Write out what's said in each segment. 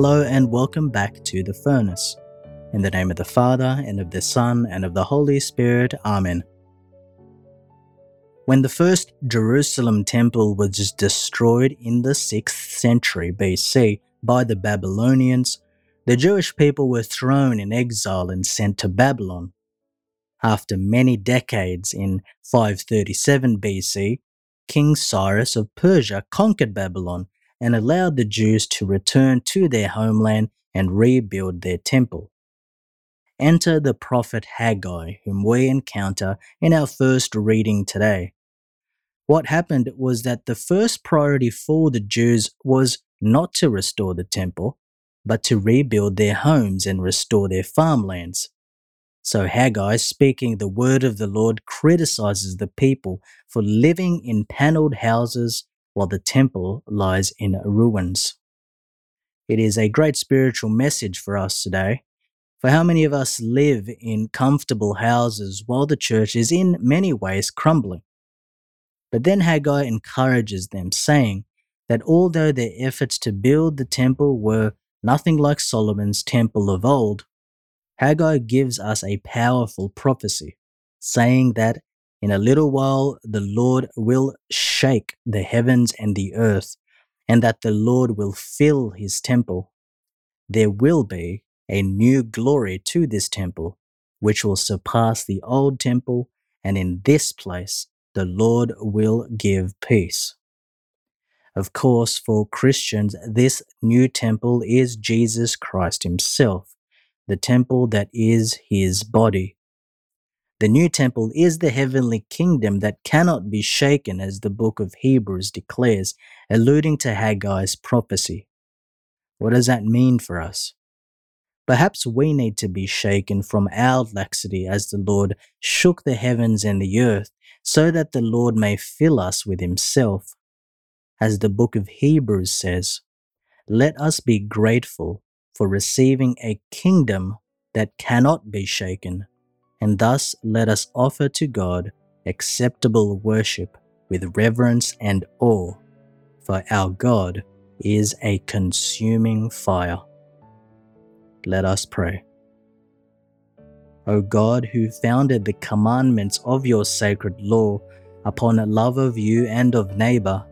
Hello and welcome back to the furnace. In the name of the Father, and of the Son, and of the Holy Spirit. Amen. When the first Jerusalem temple was destroyed in the 6th century BC by the Babylonians, the Jewish people were thrown in exile and sent to Babylon. After many decades in 537 BC, King Cyrus of Persia conquered Babylon and allowed the Jews to return to their homeland and rebuild their temple. Enter the prophet Haggai, whom we encounter in our first reading today. What happened was that the first priority for the Jews was not to restore the temple, but to rebuild their homes and restore their farmlands. So Haggai, speaking the word of the Lord, criticizes the people for living in paneled houses while the temple lies in ruins. It is a great spiritual message for us today. For how many of us live in comfortable houses while the church is in many ways crumbling? But then Haggai encourages them, saying that although their efforts to build the temple were nothing like Solomon's temple of old, Haggai gives us a powerful prophecy, saying that in a little while, the Lord will shake the heavens and the earth, and that the Lord will fill his temple. There will be a new glory to this temple, which will surpass the old temple, and in this place the Lord will give peace. Of course, for Christians, this new temple is Jesus Christ Himself, the temple that is His body. The new temple is the heavenly kingdom that cannot be shaken, as the book of Hebrews declares, alluding to Haggai's prophecy. What does that mean for us? Perhaps we need to be shaken from our laxity as the Lord shook the heavens and the earth, so that the Lord may fill us with Himself. As the book of Hebrews says, let us be grateful for receiving a kingdom that cannot be shaken and thus let us offer to God acceptable worship with reverence and awe, for our God is a consuming fire. Let us pray. O God, who founded the commandments of your sacred law upon a love of you and of neighbor,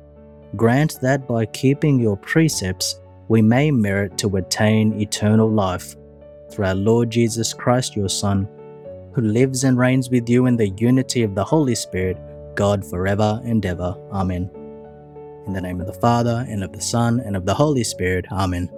grant that by keeping your precepts we may merit to attain eternal life. Through our Lord Jesus Christ, your Son, who lives and reigns with you in the unity of the Holy Spirit, God forever and ever. Amen. In the name of the Father, and of the Son, and of the Holy Spirit. Amen.